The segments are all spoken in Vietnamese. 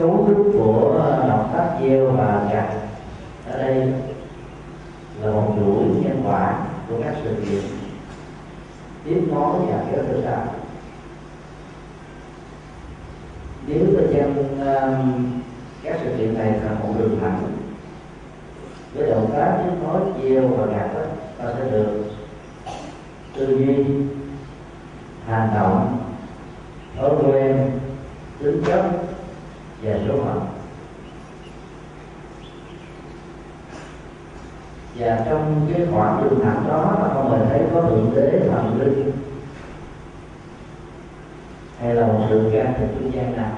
cấu trúc của ờ, động tác gieo và gặt ở đây là một chuỗi nhân quả của các sự kiện tiếp nối và kéo theo sau. Nếu ta chân um, các sự kiện này thành một đường thẳng với động tác tiếp nối gieo và gạt đó ta sẽ được tư duy hành động thói quen tính chất về số phận và trong cái khoảng đường thẳng đó là không hề thấy có thượng đế, thần linh, hay là một sự can thiệp trung gian nào?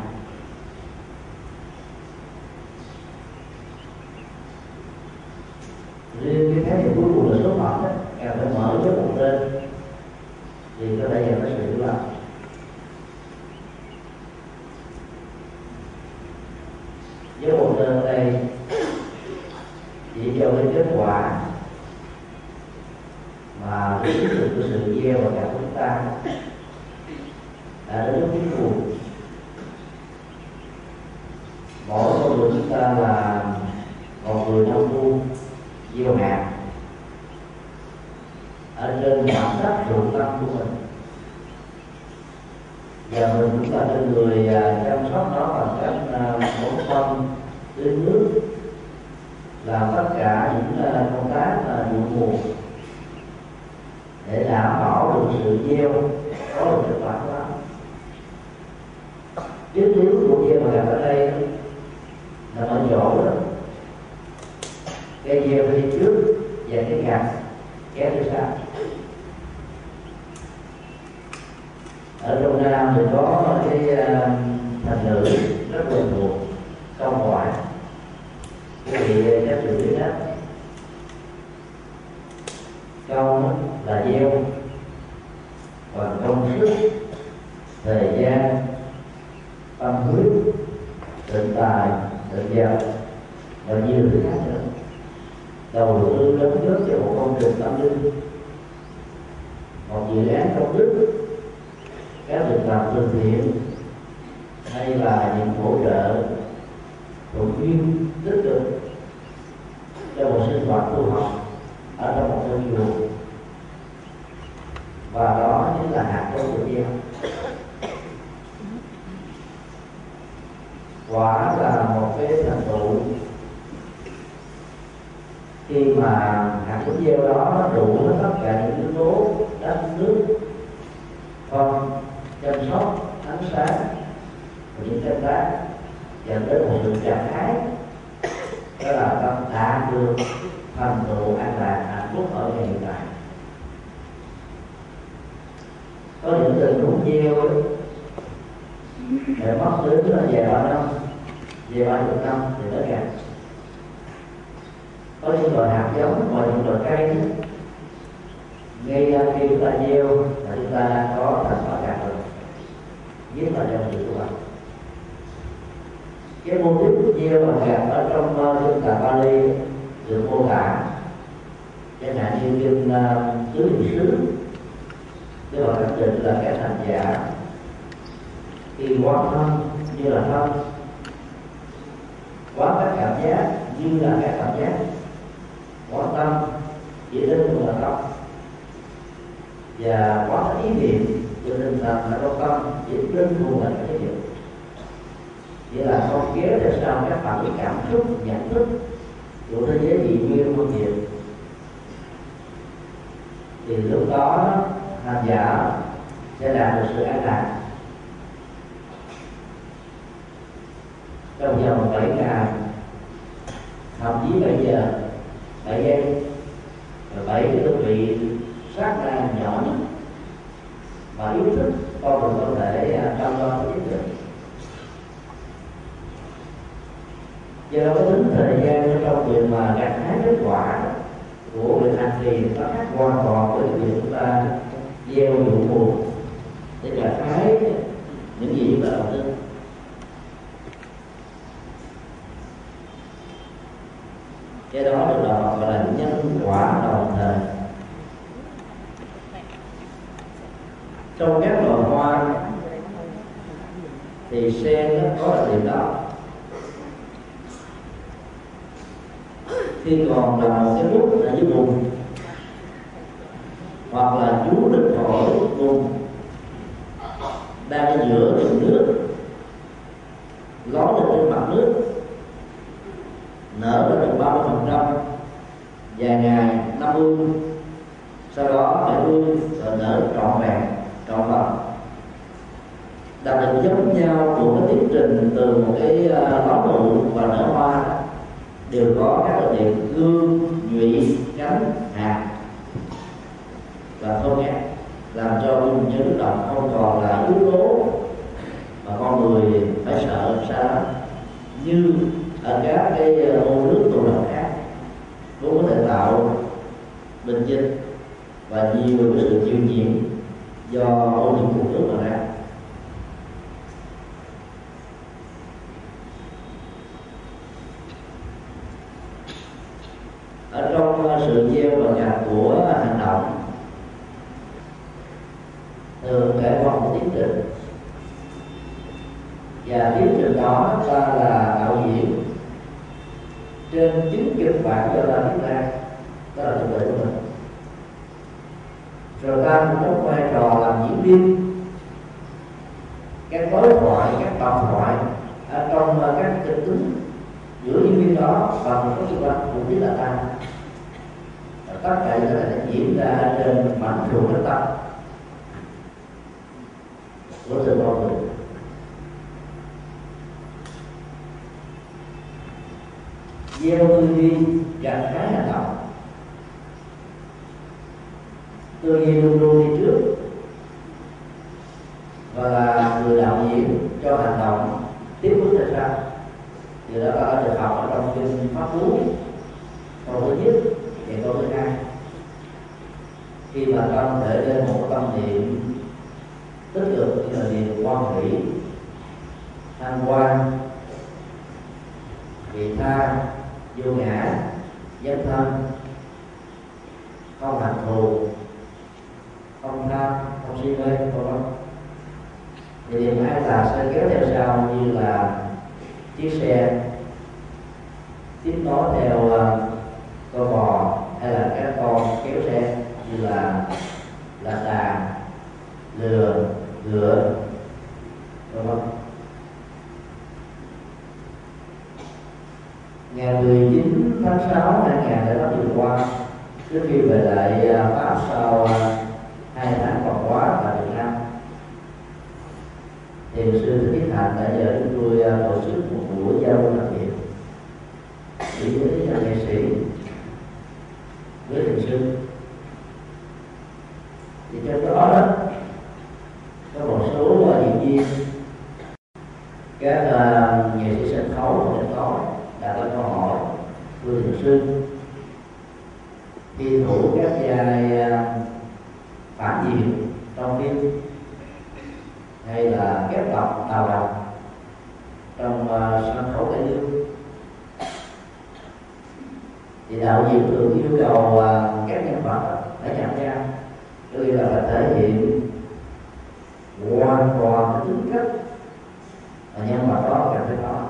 Riêng cái khái niệm cuối cùng là số phận đó càng phải mở với một tên thì có thể hiện nó sự là động viên tích cực cho một sinh hoạt tu học ở trong một ngôi chùa và đó chính là hạt của tự nhiên quả là một cái thành tựu. Khi mà hạt giống gieo đó nó đủ hết tất cả những yếu tố đất, nước phân chăm sóc, ánh sáng, và những canh tác dẫn đến một sự trạng thái. Đó là tâm đạt được thành tựu an lạc, hạnh phúc ở ngày hiện tại. Có những tình huống nhiều. Để mất đến là về ba năm về ba chục năm thì tất cả có những loại hạt giống và những loại cây. Ngay khi chúng ta gieo, là chúng ta có thành quả đạt được. Nhất là trong sự tu hành cái mô típ gieo mà gặp ở trong kinh uh, tạng Bali được mô tả chẳng hạn như kinh uh, tứ niệm xứ. Cái họ khẳng định là cái thành giả khi quá thân như là thân quá các cảm giác như là các cảm giác quá tâm chỉ đến cũng là tâm. Và quá ý niệm cho nên là là có tâm chỉ đến cũng là cái niệm nghĩa là không kéo theo sau các phản ứng cảm xúc nhận thức của thế giới dị nguyên vô diện thì lúc đó hành giả sẽ đạt được sự an lạc. Trong vòng 7 ngày thậm chí bây giờ 7 giây và 7 cái đơn vị sát ra nhỏ nhất và yếu thức con người có thể à, trong lo cái chất lượng do đó cái tính thời gian trong việc mà gặt hái kết quả của việc hành trì nó khác hoàn toàn với việc chúng ta gieo vụ mùa để gặt hái những gì chúng ta đầu tư. Cái đó được gọi là nhân quả đồng thời. Trong các loài hoa thì sen nó có đặc điểm đó. Khi còn là một cái bút ở dưới bùn hoặc là chú định thổi bùn đang ở giữa đường nước. Ló lên trên mặt nước. Nở ra được ba mươi phần trăm. Vài ngày năm mươi, sau đó bảy mươi rồi nở trọn vẹn trọn vẹn. Đặc điểm giống nhau của cái tiến trình từ một cái à, ló nụ và nở hoa đều có các đặc điểm gương nhụy cánh hạt và không nghe làm cho dung như nước động, không còn là yếu tố mà con người phải sợ xa như ở các cái ờ, ô nước tù động khác, cũng có thể tạo bình dịch và nhiều cái sự chịu nhiễm do ô nhiễm nguồn nước mà ra ở trong ờ, sự gieo và gặt của hành động thường trải qua một tiến trình và tiến trình đó ta là đạo diễn trên chính kịch bản do ta viết ra đó là cuộc đời của mình rồi ta cũng đóng vai trò làm diễn viên các đối thoại các độc thoại ở trong ờ, các kịch tính giữa diễn viên đó và một số xung quanh cũng biết là ta tất cả những cái này diễn ra trên mảnh ruộng đất tâm của sự con người gieo tư duy gặt hái hành động tư duy luôn luôn đi trước và là người đạo diễn cho hành động tiếp bước ra. Sau đó ta được học ở trong kinh pháp cú. Câu thứ nhất và câu thứ hai khi mà tâm thể lên một tâm niệm tích cực như là niềm quan hỷ, tham quan, vị tha, vô ngã dân thân, không hạnh thù, không tham không si mê không vân thì niệm an là sẽ kéo theo sau như là chiếc xe tiếp nối theo ờ, con bò hay là các con kéo xe như là lạc đà, lừa ngựa đúng không? Ngày 19 tháng 6 2008 vừa qua trước khi về lại ờ, Pháp sau ờ, hai tháng còn quá tại Việt Nam thì sư Thích Thiết Hạnh đã nhờ chúng tôi à, tổ chức một buổi giao lưu làm việc chỉ với nghệ sĩ với thiền sư. Thì trong đó đó có một số à, diễn viên. Các uh, nghệ sĩ sân khấu sân khấu đã có câu hỏi. Với thiền sư thi thủ các vai à, phản diện trong phim hay là kép đọc đào đọc trong uh, sân khấu cải lương thì đạo diễn thường yêu cầu uh, các nhân vật phải nhận ra tức là phải thể hiện hoàn toàn cái tính cách mà nhân vật đó cần phải có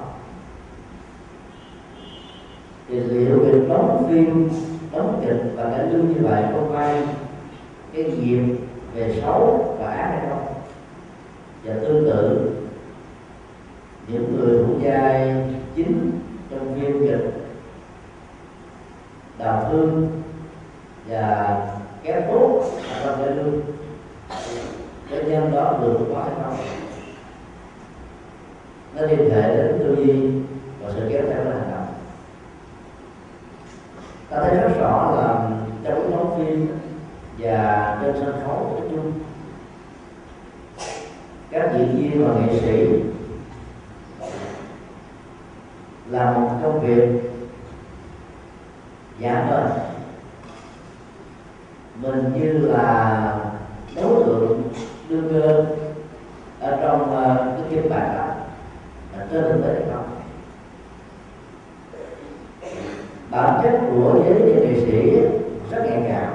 thì liệu việc đóng phim đóng kịch và cải lương như vậy có vai cái nghiệp về xấu và ác hay không và tương tự những người thủ vai chính trong phim kịch đào thương và kém tốt trong cải lương cái nhân đó được quá hay không nó liên hệ đến tư duy và sự kéo theo hành động. Ta thấy rất rõ là trong đóng phim và trên sân khấu nói chung các diễn viên và nghệ sĩ là một công việc giả vờ mình như là đối tượng đương cơ ở trong uh, cái kim bản đó là trên thực tế hay không? Bản chất của giới nghệ sĩ rất nhạy cảm.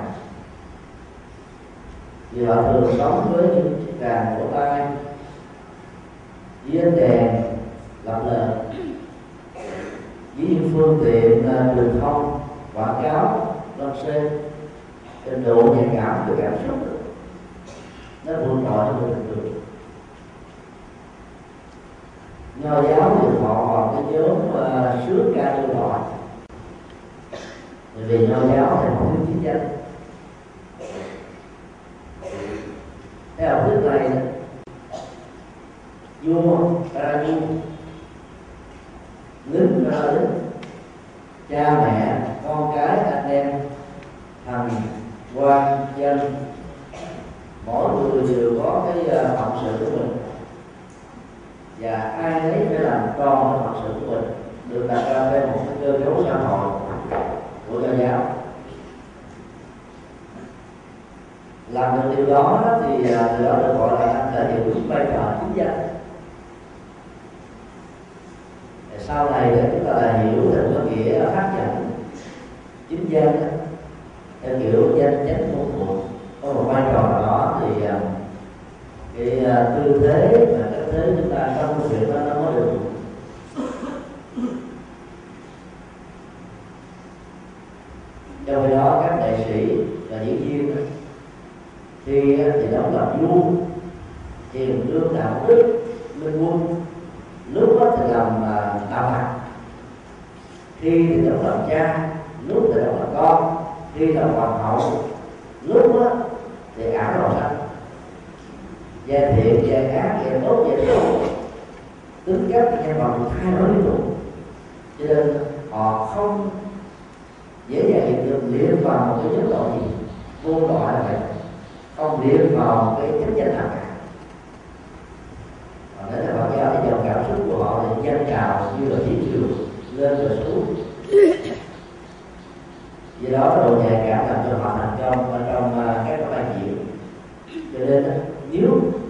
Vì họ thường sống với những chiếc đàn cổ tay với ánh đèn lập lờ. Với những phương tiện truyền thông, quảng cáo, lân xê, trình độ nhạy cảm về cảm xúc. Nó vượt trội hơn người bình thường nho ờ, giáo thì họ còn cái nhóm uh, sướng ca lưu gọi vì nho giáo thì không thiếu chiến tranh theo học thuyết này vua ra vua lính ra lính cha mẹ con cái anh em thằng quan dân. Mỗi người đều có cái ờ, phận sự của mình và ai đấy phải làm con cái sự của mình. Được đặt ra theo một cái cơ cấu xã hội của giáo giáo. Làm được điều đó thì à, điều đó được gọi là anh thể hiện vai trò chính danh. Sau này để chúng ta là hiểu được có nghĩa phát triển chính danh theo kiểu danh chánh ngôn thuộc có một vai trò đó thì à, cái à, tư thế và cách thế chúng ta trong công việc đó nó mới được. Trong khi đó, các nghệ sĩ và diễn viên khi thì đóng làm vua hiền lương đạo đức, minh quân lúc đó thì làm đạo hạnh khi thì đóng làm cha lúc thì đóng làm con. Khi làm hoàng hậu lúc đó thì ảo đầu xanh gia thiện gia ác gia tốt gia xấu. Tính cách nhân vật thay đổi liên tục. Cho nên họ không dễ dàng hiện được liệt vào một cái chế độ gì. Vô loại là vậy. Không liệt vào một cái tính danh nào cả. Và đến là Phật giáo thì dòng cảm xúc của họ thì dâng trào như là thủy triều lên rồi xuống. Do đó độ nhạy cảm làm cho họ thành công ở trong uh, các bài diễn cho nên nếu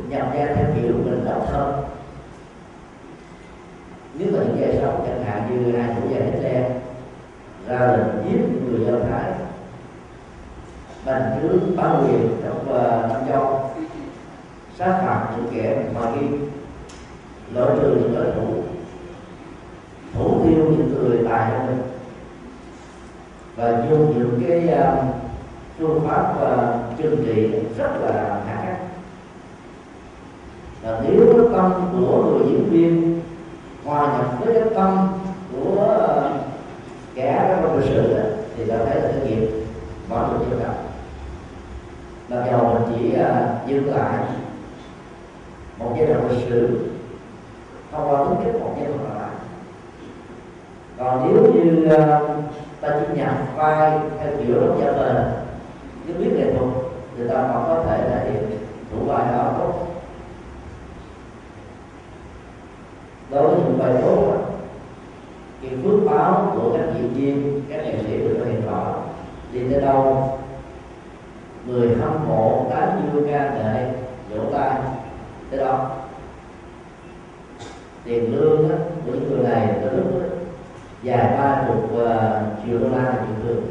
nhập ra theo kiểu mình đọc thân nếu mà những giai sống chẳng hạn như hai chủ gia Hitler ra lệnh giết người do thái bành trướng bá quyền trong uh, năm châu sát phạt những kẻ mà ghi lỗi trừ những đối thủ. Thủ tiêu những người tài hơn mình. Và dùng những cái uh, phương pháp uh, trừng trị rất là hạ là và nếu tâm của người diễn viên hòa nhập với cái tâm của kẻ kẻ trong lịch sử đó, thì ta thấy là cái nghiệp bỏ được chưa đạo. mặc dầu mình chỉ à, uh, dừng lại một giai đoạn lịch sử thông qua tính cách một giai đoạn lại còn nếu như uh, ta chỉ nhập vai theo kiểu đóng giả vờ nếu biết nghệ thuật thì ta còn có thể thể hiện thủ vai đó tốt đối với những bài tốt thì phước báo của các diễn viên các nghệ sĩ được thể hiện rõ đi tới đâu? Người hâm mộ tán dương ca nghệ vỗ tay tới đó. Tiền lương đó, của những người này tới lúc đó, dài ba chục uh, à, triệu đô la là chuyện thường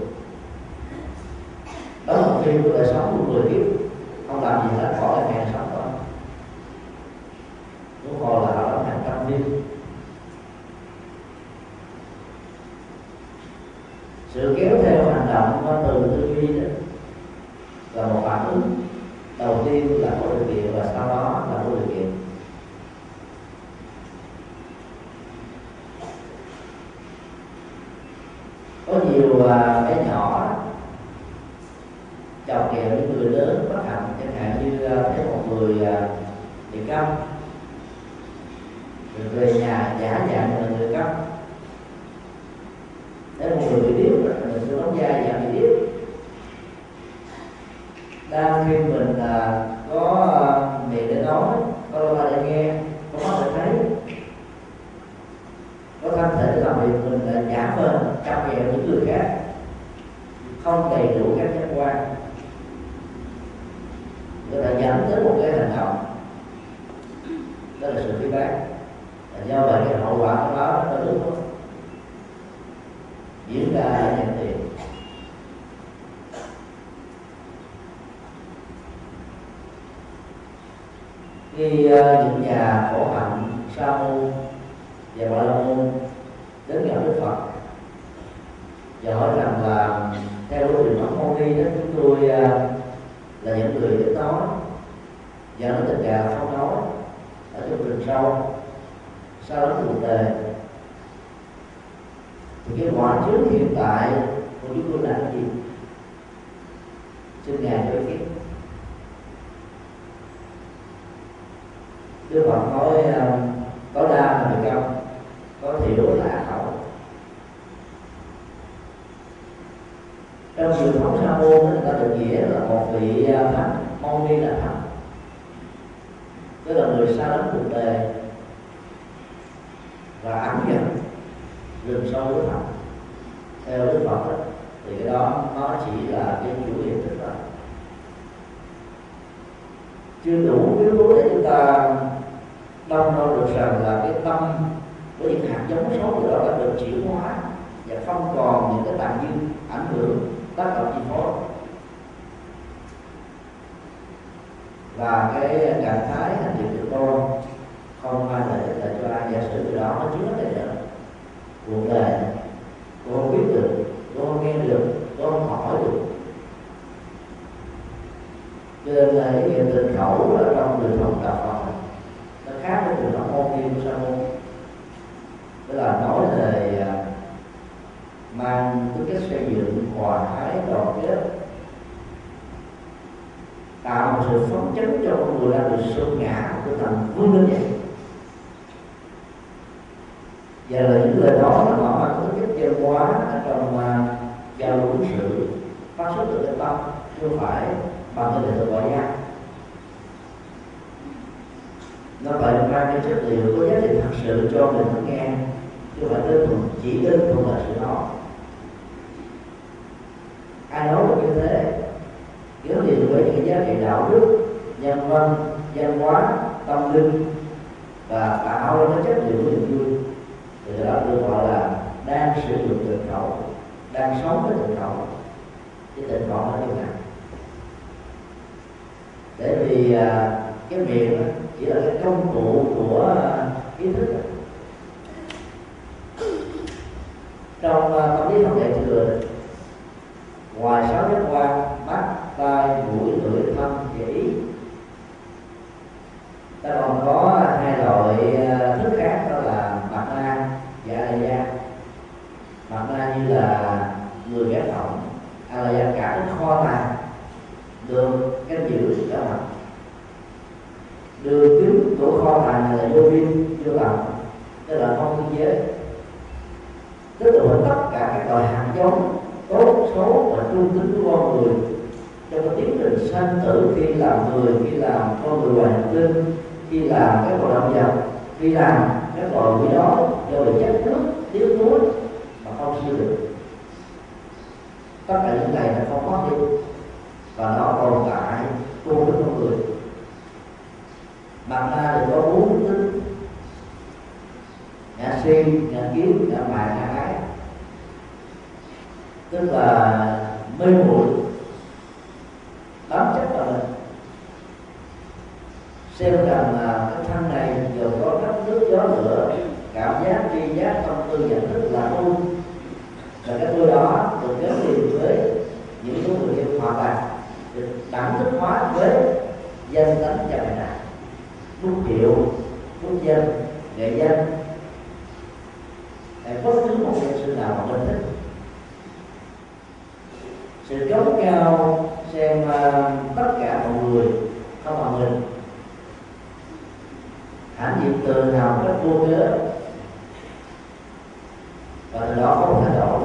đó là một phim của đời sống của người kiếp không làm gì hết bỏ lại ngày sống đó. Đúng còn là đi. Sự kéo theo hành động từ tư duy đó là một phản ứng. Đầu tiên là có điều kiện và sau đó là có điều kiện. Đông đâu được rằng là cái tâm của những hạt giống số của đó đã được chuyển hóa và không còn những cái tàn dư ảnh hưởng tác động chi phối và cái trạng thái hành trì tự tôn không ai là để cho ai giả sử từ đó nó chứa đầy được cuộc đời, cô không biết được, cô không nghe được, cô không hỏi được. Cho nên là cái hiện tình khẩu là trong truyền phòng đạo Phật khác với truyền thống môn của sa môn tức là nói về à, mang tính cách xây dựng hòa ái đoàn kết tạo một sự phấn chấn cho con người ra được sự ngã của thành vươn lên vậy và là những lời đó là nó mang tính chất văn hóa ở trong uh, giao lưu sự phát xuất từ cái tâm chưa phải bằng cái nghệ tự ngoại giao nó phải ra cái chất liệu có giá trị thật sự cho người lắng nghe chứ không phải đơn thuần chỉ đơn thuần là sự nói ai nói được như thế? Gắn liền với những giá trị đạo đức nhân văn văn hóa tâm linh và tạo ra cái chất liệu của niềm vui. Thì đó được gọi là đang sử dụng tình khẩu đang sống với tình khẩu cái tình khẩu là như nào? Để vì à, cái miệng chỉ là cái công cụ của kiến ý thức à. trong à, tâm lý học đại thừa ngoài sáu giác quan, mắt, tai, mũi, lưỡi, thân chỉ ta còn có hai loại thức khác, đó là mặt na và a mặt na như là người ghé phỏng, alaya cả cái kho tàng, được canh giữ cho mặt đưa kiếm tổ kho tàng là vô biên vô tận tức là không biên giới. Tức là tất cả các loại hạt giống, tốt, xấu và trung tính của con người trong cái tiến trình sanh tử khi làm người, khi làm con người ngoài hành tinh, khi làm các hoạt động vật, khi làm các loài quỷ đó, do bị chất nước thiếu muối mà không siêu được tất cả những này là không có đi và nó tồn tại cùng với con người mặt ta thì có bốn tính ngã si ngã kiếu ngã bài ngã ái tức là mê muội, bám chấp vào mình. Xem rằng là cái thân này giờ có đất nước gió lửa, cảm giác tri giác tâm tư nhận thức là tôi và cái tôi đó được gắn liền với những số người kia hòa toàn được đẳng thức hóa với danh tánh và bài nạn bút hiệu bút danh nghệ danh hay bất cứ một nhân sự nào mà mình thích? Sự chống cao xem uh, tất cả mọi người không bằng mình. Hãnh diện từ nào cách vô cớ. Và từ đó có một thái độ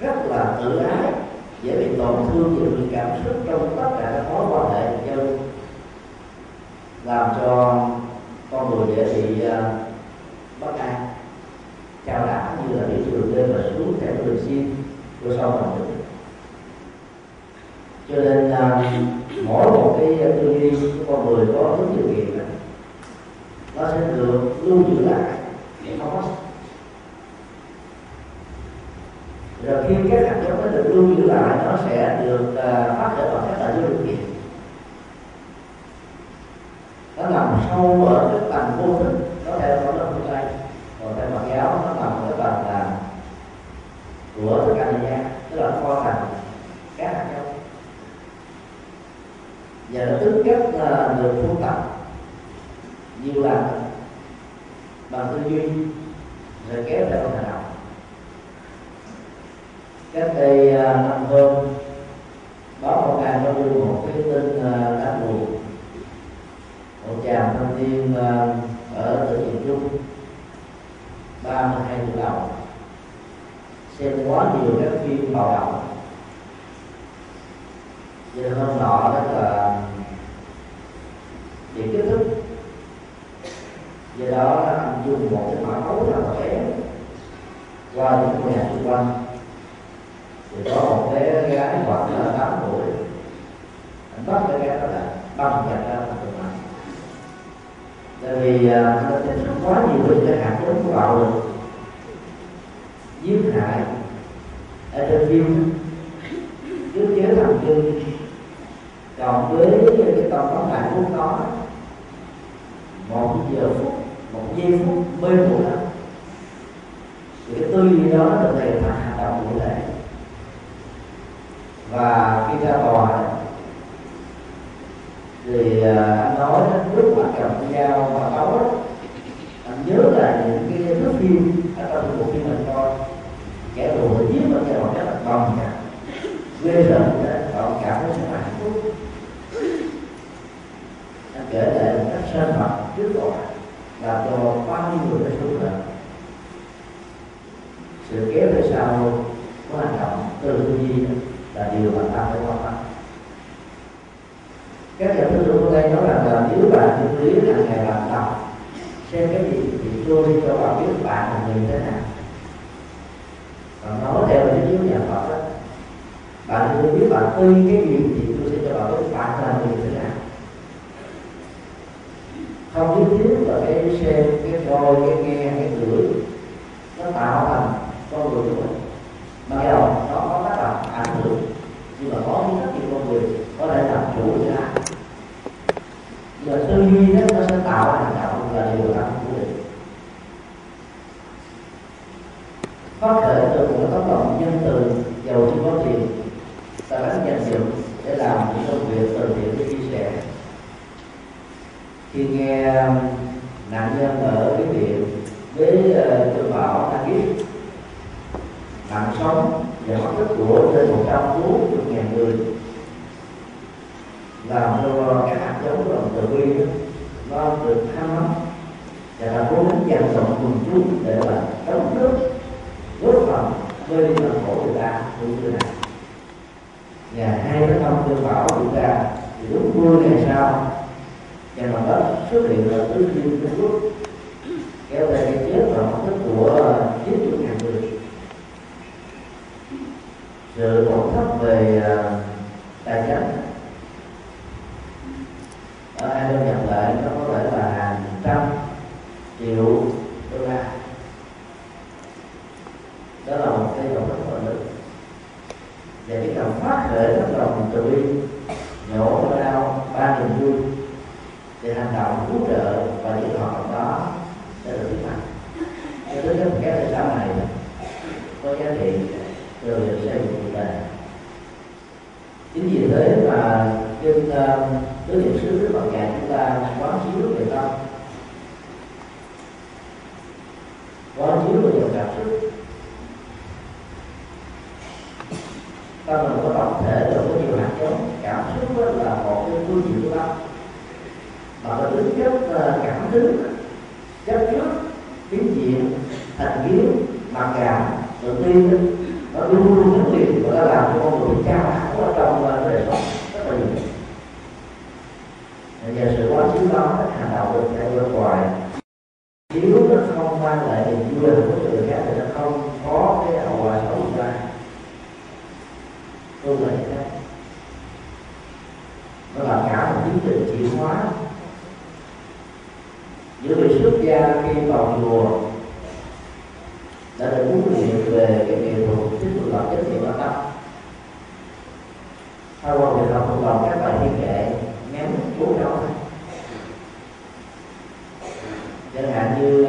rất là tự ái dễ bị tổn thương dễ bị cảm xúc trong tất cả các mối quan hệ giao làm cho con người dễ bị uh, bất an. Chào đảo như là bị trường lên và xuống theo đường xin của sau mình cho nên à, mỗi một cái tư duy của con người có hướng điều kiện này nó sẽ được lưu giữ lại để không mất rồi khi các hạt giống nó được lưu giữ lại nó sẽ được uh, phát triển bằng các tại điều kiện nó nằm sâu ở cái tầng vô thức có nó là có phương tây còn theo Phật giáo nó nằm ở cái tầng là của thức cả nha tức là kho tàng các hạt nhân và nó tính cách là được tu tập nhiều lần bằng tư duy rồi kéo theo hành động cách đây à, năm hôm báo một ngày nó đưa một cái tin uh, buồn một chàng thanh niên ờ, ở tỉnh miền trung 32 tuổi đầu, xem quá nhiều các phim bạo động cho hôm nọ đó là bị kích thích. Do đó anh dùng một cái mã máu rất là bé qua những ngôi nhà xung quanh. Thì có một bé gái khoảng là tám tuổi. Anh bắt cái gái đó là băng chặt ra tại vì à, anh quá nhiều với cái hạt giống của bạo lực. Giết hại ở trên phim trước chế thần kinh còn với cái tầm bắn đạn lúc đó một giờ phút một giây phút mê muội lắm. Thì cái tư duy đó được thể thành hành động cụ thể và khi ra tòa thì à, anh nói lúc mà cầm dao và tấu anh nhớ là những cái thước phim ở trong bộ phim mình coi kẻ thù giết nó kẻ thù cái là bầm cả ghê rợn đó họ cảm thấy rất là hạnh phúc. Anh kể lại một cách sơ mật trước tòa là cho bao nhiêu người đã xuống rồi sự kéo về sau của hành động từ tư duy là điều mà ta phải quan tâm các nhà tư tưởng ở đây nói rằng là nếu bạn thực lý hàng ngày bạn đọc xem cái gì thì tôi cho bạn biết bạn là người thế nào. Và nói theo những chiếu nhà Phật đó bạn chưa biết bạn tin cái gì thì tôi sẽ cho bạn biết bạn là người thế nào không nhất thiết là cái xem cái coi cái nghe cái ngửi nó tạo thành con người của mình mà cái đầu nó có tác động ảnh hưởng nhưng mà có những rất nhiều con người có thể làm chủ cho ai giờ tư duy đó nó sẽ tạo hành động là điều làm của định phát khởi từ một tấm lòng nhân từ giàu chưa có tiền ta đánh dành dụng để làm những công việc từ thiện để chia sẻ khi nghe um, nạn nhân ở cái viện với ờ, tôi bảo ta biết mạng sống và mất tích của trên một trăm bốn mươi ngàn người làm cho các hạt giống lòng từ bi nó được tham lắm và là cố gắng dành rộng quần chúng để mà đóng nước góp phần vơi đi nỗi khổ người ta như thế này. Ngày hai tháng năm tôi bảo chúng ta thì lúc 10 ngày sau do đó, xuất hiện là tư duy trung quốc. Kéo về cái chết và học thức của chín chủ nhà người sự tổn thất về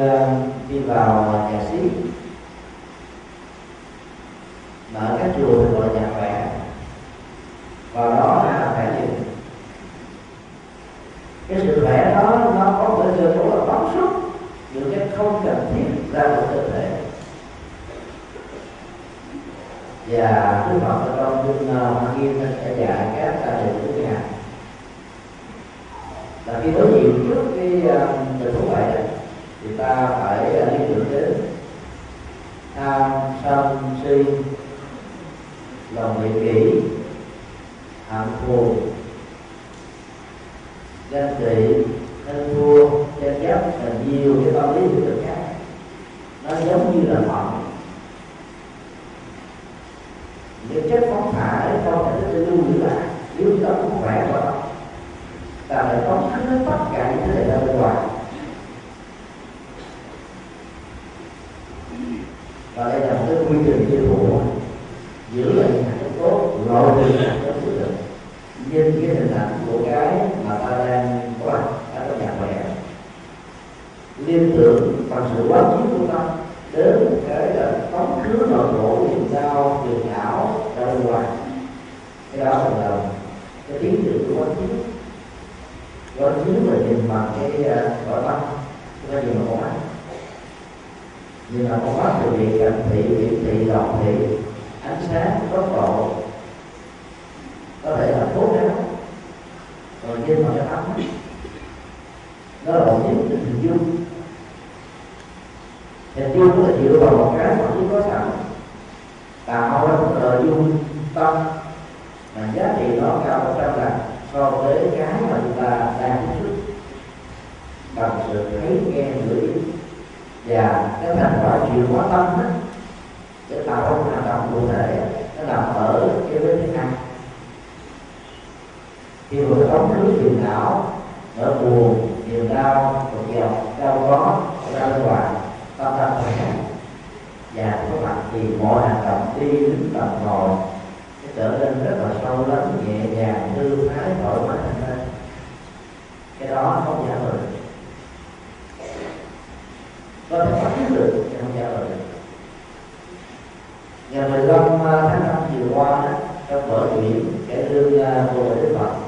À, đi vào nhà sĩ mở các chùa gọi nhà khỏe. Và đó là khỏe gì? Cái sự khỏe đó, nó có thể chơi đó là bám xuất những cái không cần thiết ra một cơ thể. Và đức phật ở trong kinh hoa nghiêm sẽ dạy các tài liệu của nhà là khi đối diện trước cái tình huống vậy thì ta phải à, liên tưởng đến tham sân si lòng vị kỷ. nỗi buồn niềm đau cực dọc đau khó đau loạn tâm tâm khỏe và có mặt thì mọi hành động đi đứng tập ngồi. Sẽ trở nên rất là sâu lắng nhẹ nhàng thư thái thoải mái hơn cái đó không giả lời. Có thể bắt được không giả lời. Ngày 15 tháng năm vừa qua đó, trong vở diễn kể lương à, vô Đức Phật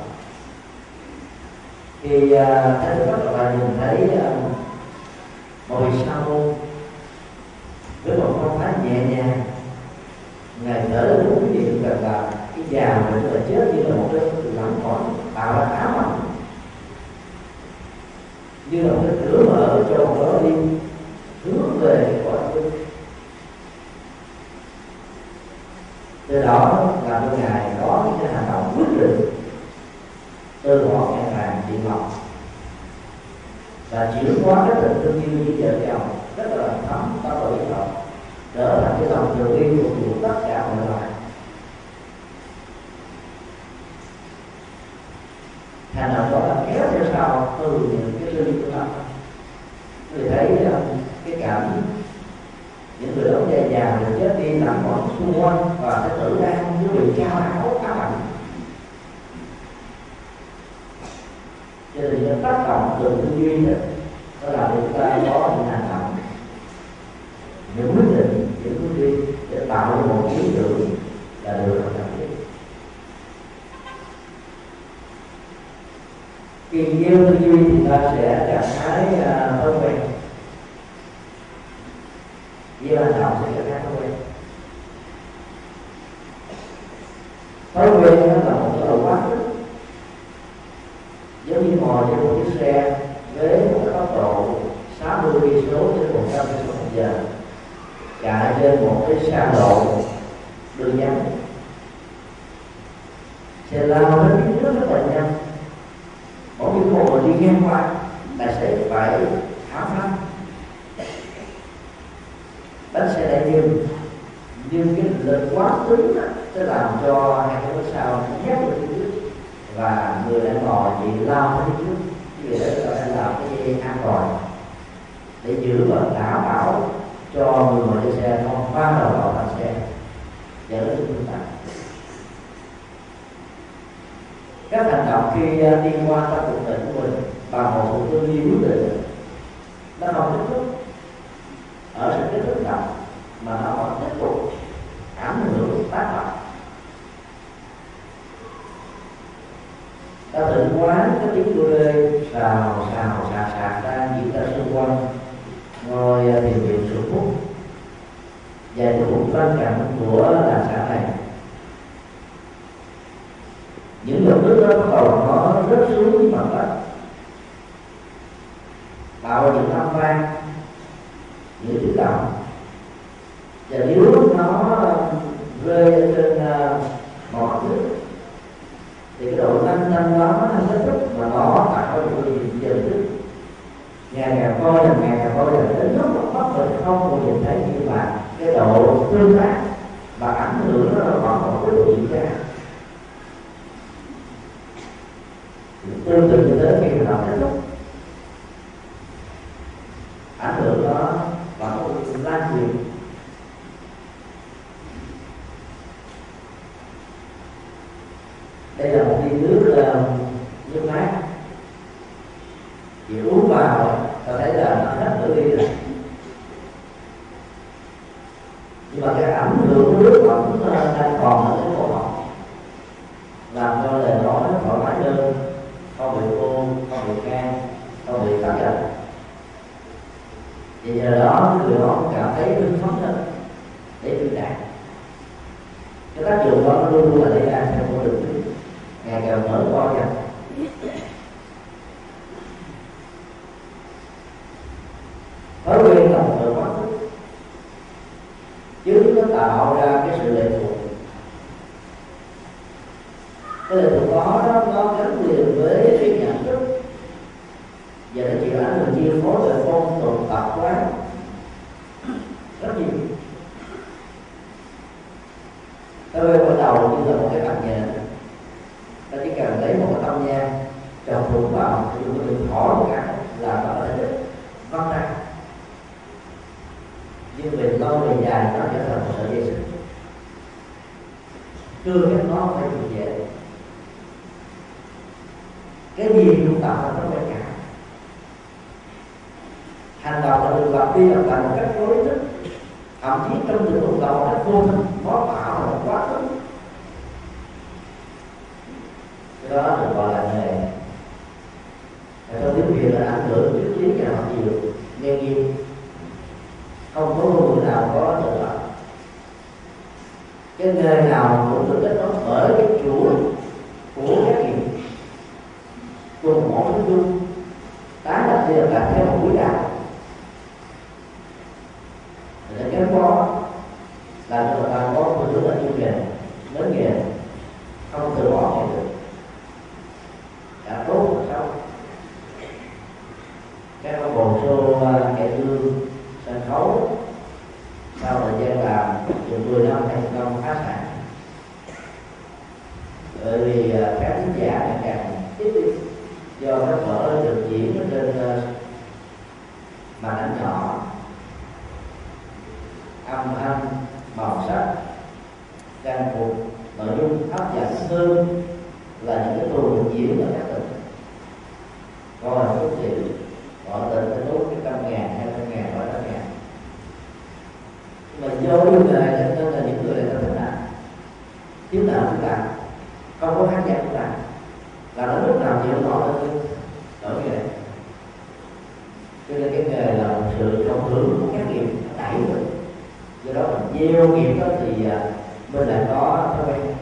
thì à, thấy đức phật và nhìn thấy một vị sa môn với một phong thái nhẹ nhàng ngày thở đúng gì cũng gần là cái già mình là chết như là một cái lẩm còn tạo ra ám ảnh. Như là một cái cửa mở cho một đó đi, hướng về cõi tu từ đó là cho ngày đó cái hành động quyết định tôi bỏ nhà hàng chị ngọc và chuyển hóa cái tình thương yêu với vợ chồng, rất là thấm, có vợ chồng trở thành cái lòng từ bi phục vụ tất cả mọi loài. Hành động đó là kéo theo sau, từ những cái lương của nó người thấy à, cái cảm những người đóng già già được chết đi, nằm ở xung quanh, và cái tử đang những người cao áo cho nên nó tác động từ tư duy đó đó là chúng ta có những hành động những quyết định những hướng đi để tạo ra một ý tưởng là được cần thiết khi gieo tư duy thì ta sẽ trạng thái à, uh, thói quen gieo hành động sẽ trạng thái thói quen thói quen nó là một cái đầu quá giống như ngồi trên một chiếc xe với một cái tốc độ 60 cây số trên 100 km một giờ chạy trên một cái xa lộ đường nhánh xe lao đến phía trước rất là nhanh mỗi khi đi ngang qua tài xế phải tháo phanh bánh xe lại dừng, nhưng cái lực quá cứng đó sẽ làm cho hai cái bánh sau nhét vào phía trước và người đang ngồi bị lao phía trước vì vậy chúng ta phải làm cái an toàn. Để giữ và đảm bảo cho người ngồi trên xe không va đầu vào thành xe. Dẫn đến chúng ta các hành động khi đi qua trong cuộc đời của mình và một cuộc tư duy quyết định. Nó không kết thúc. Ở sự kết thúc động mà nó còn tiếp tục ảnh hưởng tác động. Ta tự quán cái tiếng cô lê, xào xào xà xà đang diễn ra xung quanh, ngồi à, tìm hiểu sự phúc. Và cái vùng lân cận của làng xã này những giọt nước đó bắt đầu nó rớt xuống dưới mặt đất. Tạo ra những âm vang những tiếng động và nếu nó rơi trên uh, một nước thì cái độ tăng tăng đó nó sẽ thúc mà nó tạo ra một cái dần thức ngày ngày coi là ngày ngày coi là đến lúc mà mất mình không còn nhìn thấy như là cái độ tương tác và ảnh hưởng nó vẫn còn tiếp cái gì ra tương tự cho thế khi nào kết thúc? Ảnh hưởng đó và có lan truyền. Đây là một ly nước uh, nước mát thì uống vào ta thấy là nó hết nửa ly rồi nhưng mà cái ảnh hưởng của nước vẫn đang còn ở cái cổ họng làm cho lời nói thoải mái hơn không bị khô không bị can không bị cảm giận vì nhờ đó người đó cảm thấy hưng phấn hơn để truyền đạt cái tác dụng đó nó luôn luôn là để ra theo con đường ngày càng mở to dần thói quen là một người quá chứ nó tạo ra cái sự lệ thuộc. Cái lệ thuộc đó nó, nó gắn liền với cái nhận nó đó nào hơn cái nghề, cho nên cái nghề là một sự cộng hưởng của các nghiệp đẩy mình. Do đó mình gieo nghiệp đó thì à, mình lại có thói quen.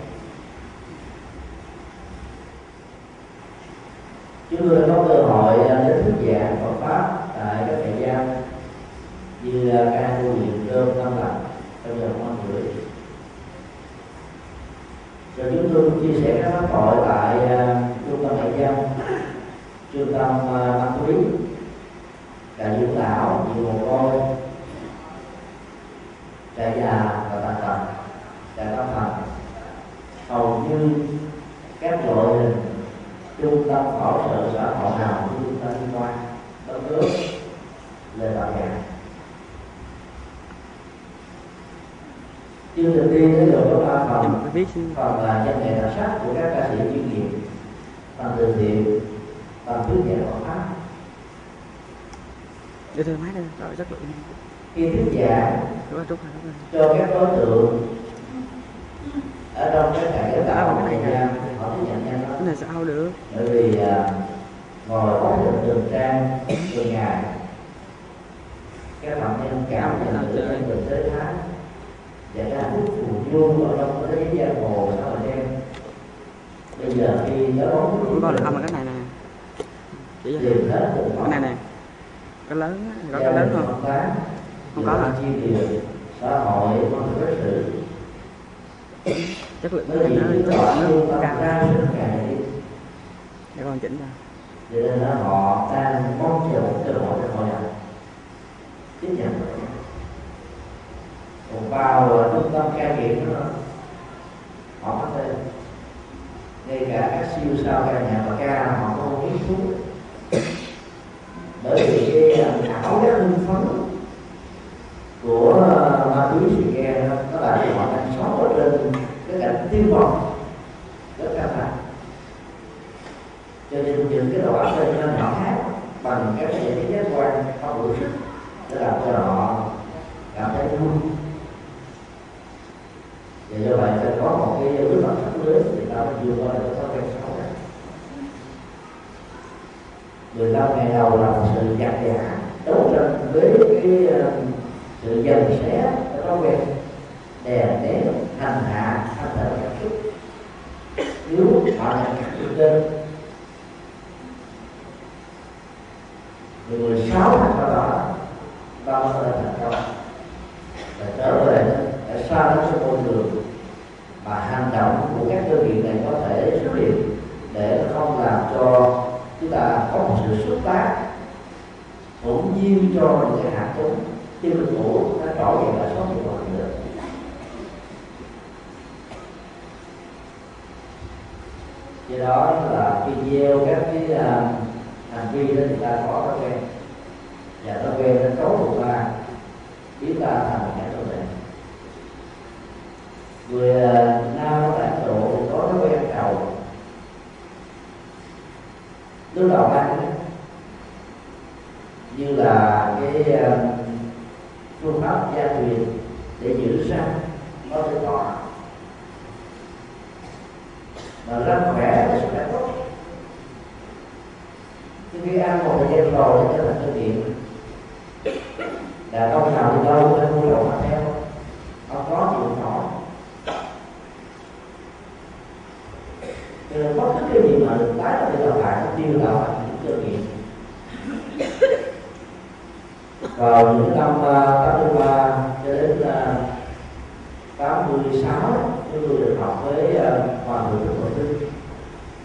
Chúng tôi đã có cơ hội à, đến thuyết giảng Phật pháp tại các trại giam như à, ca tu viện cơm tâm lành trong giờ năm rưỡi. Rồi chúng tôi cũng chia sẻ các pháp thoại tại uh, trung tâm trại giam uh, ma túy trại dưỡng lão nhiều mồ côi. Trại già và tàn tật trại tâm thần. Hầu như các loại hình trung tâm hỗ trợ xã hội nào của chúng ta liên quan. Đất nước lên tạo nhà chương trình tiên sẽ được có ba phần. Phần là chân nghệ đặc sắc của các ca sĩ chuyên nghiệp. Phần từ thiện phần thuyết giảng Phật pháp để thưa máy đây rồi chất lượng khi thuyết giảng đúng rồi đúng rồi đúng rồi. Cho các đối tượng ở trong các cảnh giáo tạo của này thời họ tiếp nhận nhanh cái này sao được. Bởi vì à, ngồi ổn định trường trang từng ngày các phạm nhân cảm nhận được trên tình tới thái và ra hạnh phù du ở trong thế giới giang hồ xã hội đen bây giờ khi nhớ bóng không có là không là cái này chỉ cái này nè cái lớn á, có cái lớn không? Không có hả? xã hội chất lượng nó cái này nó chất lượng nó cao. để con chỉnh ra. Cho nên là họ đang mong chờ một cơ hội để hội nhập tiếp nhận. Còn vào ờ, trung tâm cai nghiện đó họ có thể ngay cả các siêu sao ca nhạc và ca họ không biết thuốc bởi vì cái ảo giác hưng phấn của ờ, ma túy thì nghe nó là họ đang sống ở trên cái cảnh tiêu vọng rất căng thẳng cho nên những cái đầu óc lên cho nhỏ khác bằng các cái giải giác quan không đủ sức để làm cho họ cảm thấy vui. Và do vậy phải có một cái bước mặt rất lớn thì ta mới vượt qua được cái thói quen xấu này 15 ngày đầu là một sự giặc giả đấu tranh với cái ờ, sự dần xé, cái thói quen đè nén, hành hạ thân thể cảm xúc. Nếu họ là cảm xúc trên, thì 16 tháng sau đó, bao giờ thành công? Và trở về để xa đến cái môi trường mà hành động của các đơn vị này có thể xuất hiện để không làm cho chúng ta có một sự xuất phát bỗng nhiên cho những cái hạt giống tiêu cực cũ nó trỗi dậy là sống hiệu quả được do đó là khi gieo các cái à, hành vi đó chúng ta có thói quen. Và thói quen nó cấu của ta biến ta thành một kẻ tội lệ người à, nam ở tại độ thì có thói quen cầu lúc đầu ăn như là cái ờ, phương pháp gia truyền để giữ răng có thể tọa mà răng khỏe thì sức khỏe tốt nhưng khi ăn một thời gian rồi thì trở thành cái điện, là ông nào thì đâu phải mua đầu mà theo. Không có chịu nổi cho nên bất cứ cái gì mà được tái là bây giờ lại nó tiêu là thành những cơ nghiện vào những năm à, tám mươi ba cho đến à, tám mươi sáu chúng tôi được học với à, hoàng thượng Đức Phật Tư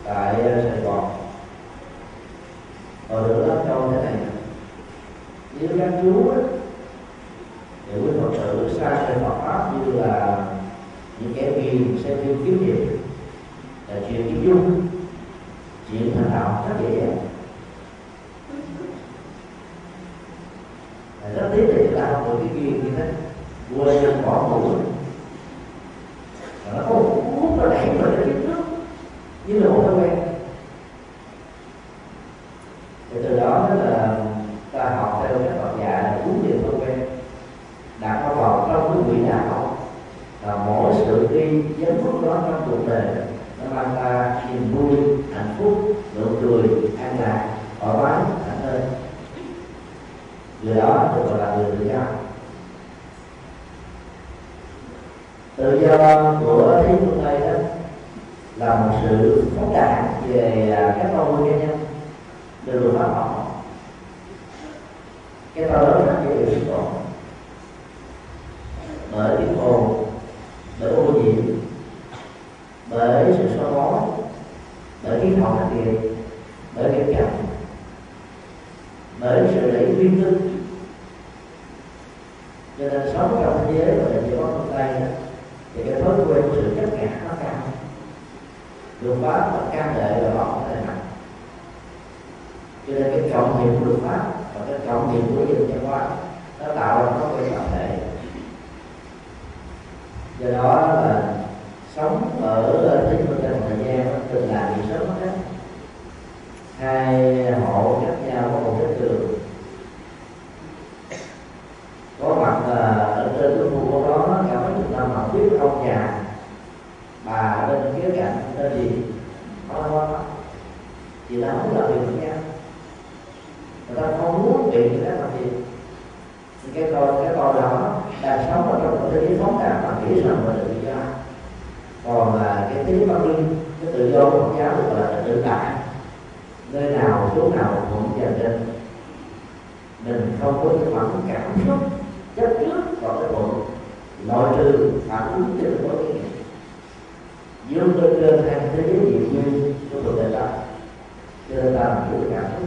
tại à, Sài Gòn. Ở được lớp câu thế này như các chú ấy, những quý Phật tử xa trên Phật pháp như là những kẻ nghiền xem phim kiếm hiệp là chuyện kim dung chuyện thành đạo rất dễ. Dàng rất tiếc là chúng ta không được cái duyên như thế. Quên bỏ mũi.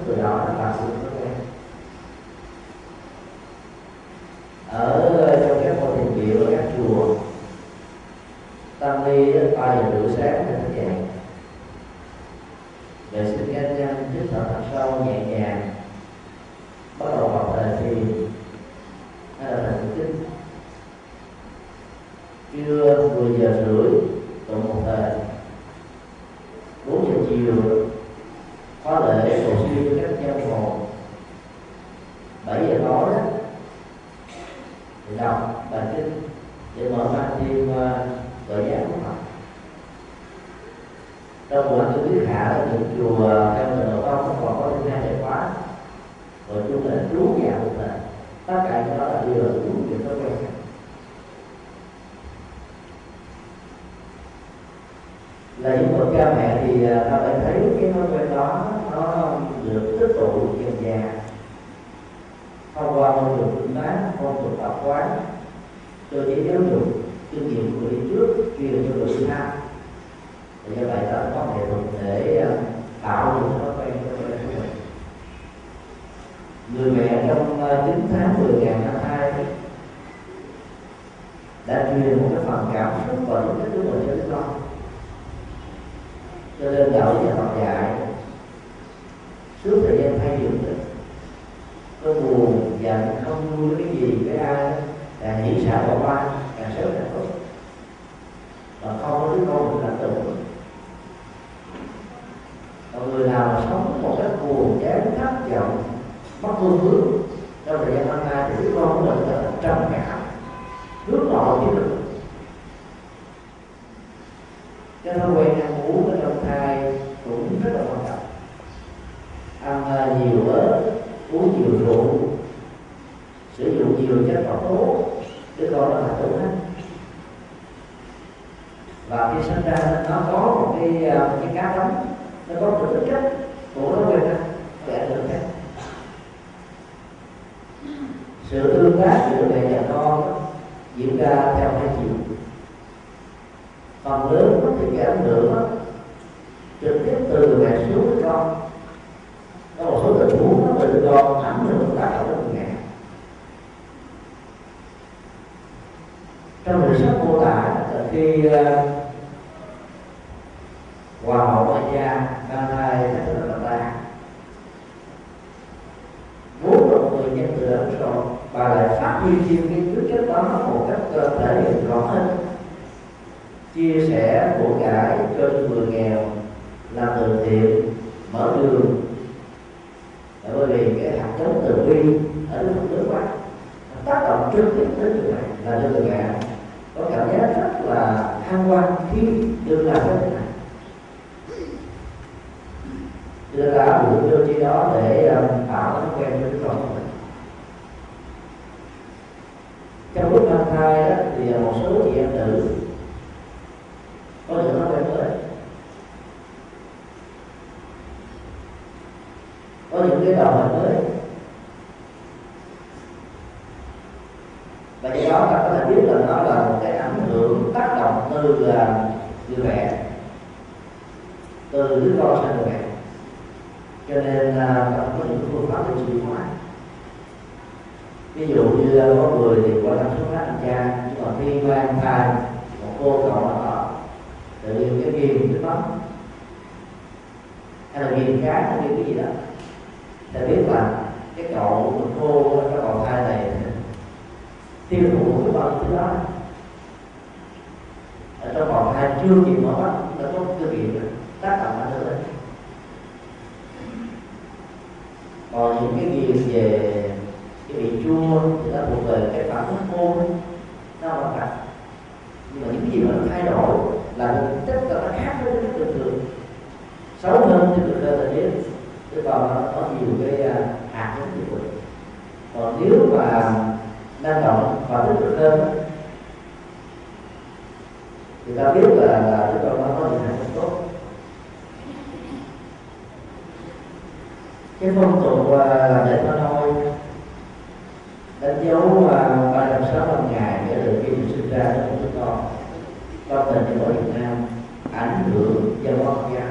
对呀，大师心。làm cái cá lắm. Nó có một tính chất của nó người ta sẽ được đấy sự tương tác giữa mẹ và con diễn ra theo hai chiều. Phần lớn thì cái ảnh hưởng trực tiếp từ mẹ xuống với con. Có một số tình huống nó từ con ảnh hưởng tác động đến mẹ. Trong đời sống mô tả khi uh, hòa hậu qua gia năm nay là từ năm ba bốn một người nhân từ ấn rồi và lại phát huy thêm cái tứ chất đó một cách cơ thể hiện rõ hơn. Chia sẻ của cải cho người nghèo làm từ thiện, mở đường. Bởi vì cái hạt giống từ bi ở nước nước quá tác động trực tiếp tới người này là cho người nghèo có cảm giác rất là tham quan khi được làm cái chúng ta áp dụng tiêu chí đó để um, tạo thói quen cho đứa con của mình. Trong lúc mang thai đó, thì à, một số chị em nữ có những thói quen mới có những cái đầu hình mới và do đó ta có thể biết là nó là một cái ảnh hưởng tác động từ uh, người mẹ từ đứa con sang người mẹ cho nên uh, có những phương pháp để trị hóa ví dụ như uh, có người thì qua thăm số phát anh cha nhưng mà khi mang thai một cô cậu nào đó tự nhiên cái viêm nước mắt hay là viêm cá hay viêm cái gì đó thì biết là cái cậu mình cô cái cậu thai này tiêu thụ cái bao nhiêu đó ở trong vòng thai chưa kịp mở mắt đã có cơ kiện tác động ảnh hưởng còn những cái gì về cái vị chua thì nó thuộc về cái phản ứng khô nó không phải nhưng mà những cái gì mà nó thay đổi là tất cả nó khác với cái bình thường xấu hơn thì được hơn là biết cái còn nó có nhiều cái à, hạt giống như vậy. Còn nếu mà năng động và tích cực hơn thì ta biết là là đứa con nó có những hạt tốt. Cái phong tục à, uh, làm lễ hoa nôi đánh dấu à, ba trăm sáu mươi ngày kể từ khi mình sinh ra của chúng đứa con trong tình của Việt Nam ảnh hưởng văn hóa Phật giáo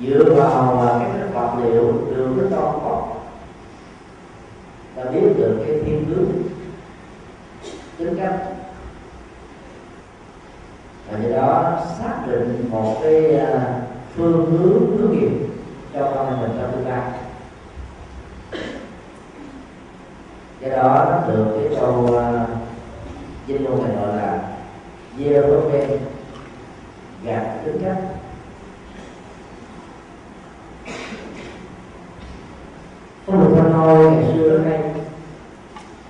dựa vào các vật liệu, đường đứa to có ta biết được cái thiên hướng. Tính cách. Và do đó, xác định một cái à, phương hướng hướng nghiệp cho con em mình trong tương lai. Cái đó, nó được cái câu à, dinh danh ngôn này gọi là gieo thói quen gạt tính cách. Có ngày xưa nay hay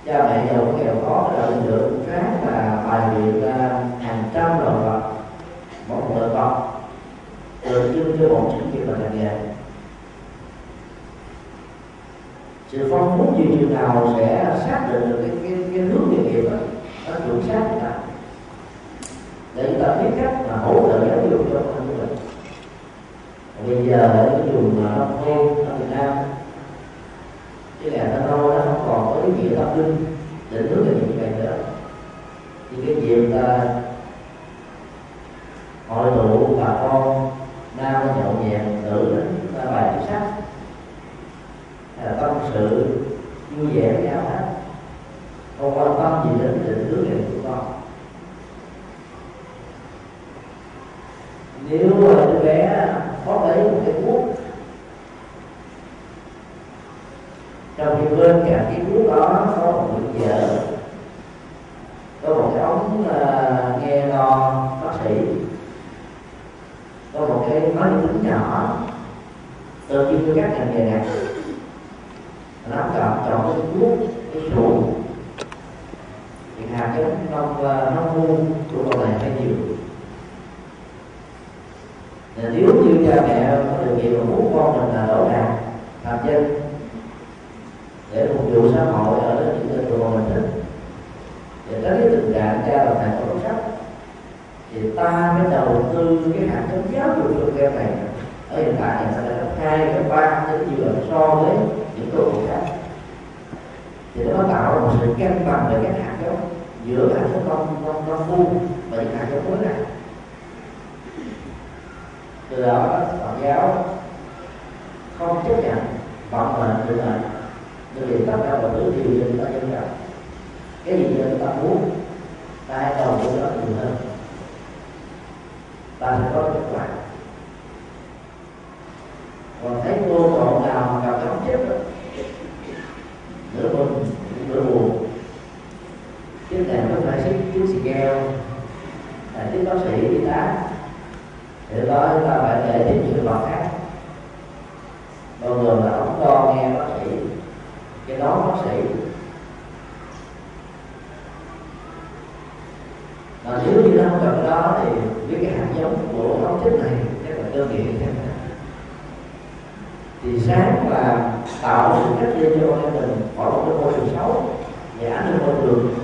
cha mẹ giàu nghèo khó là được khác là bài biện à, hàng trăm đồ vật mỗi một loại con tượng trưng cho một chính nghiệp và ngành nghề sự phong phú nhiều chiều nào sẽ xác định được cái cái, cái hướng nghề nghiệp đó nó chuẩn xác là để chúng ta biết cách mà hỗ trợ giáo dục cho con của mình bây giờ ở cái vùng nông thôn ở Việt Nam cái ngày ta nô nó không còn có ý định hướng về những ngày nữa thì cái việc ta hội tụ bà con nam nhậu nhẹt nữ ta à, bài chính sách hay là tâm sự vui vẻ với nhau hết. Không quan tâm gì đến định hướng về của con nếu đứa bé có lấy một cái cuốc trong khi bên cạnh cái cuốc đó có một người vợ có một cái ống uh, nghe lo bác sĩ có một cái nói tiếng nhỏ. Tôi nhiên cho các thành nghề này nó chọn chọn cái cuốc cái trụ thì hàng cái nông ờ, nông ngu của con này phải nhiều. Nếu như cha mẹ có điều kiện mà muốn con mình là đỗ đạt làm dân để phục vụ xã hội ở những lĩnh vực mà mình thích. Để tránh cái tình trạng cha là thầy có sách thì ta tư, cái hạt giống giáo dục cho em này ở hiện tại này sẽ là hai cấp ba đến nhiều lần so với những cơ hội khác. Thì nó tạo một sự cân bằng về các hạt giống giữa hạt giống công công công phu và những hạt giống mới này từ đó, Phật giáo không chấp nhận vận mệnh tự mệnh nhưng vì tất cả mọi thứ đều do chúng ta dân trọng cái gì do chúng ta muốn, ta hãy đầu tư nó nhiều hơn ta sẽ có kết quả. Còn thấy cô còn nào mà gặp chóng chết rồi nửa mừng nửa buồn chứ này nó phải xích chiếc xì keo là chiếc bác sĩ y tá thì đó chúng ta phải để tiếp những vật khác bao gồm là ống đo nghe bác sĩ cái đó bác sĩ mà nếu như nó không cần cái đó thì với cái hạt giống của ống chất này rất là cơ nghiện thì sáng và tạo sự cách ly cho con mình khỏi một cái môi trường xấu và ảnh hưởng môi trường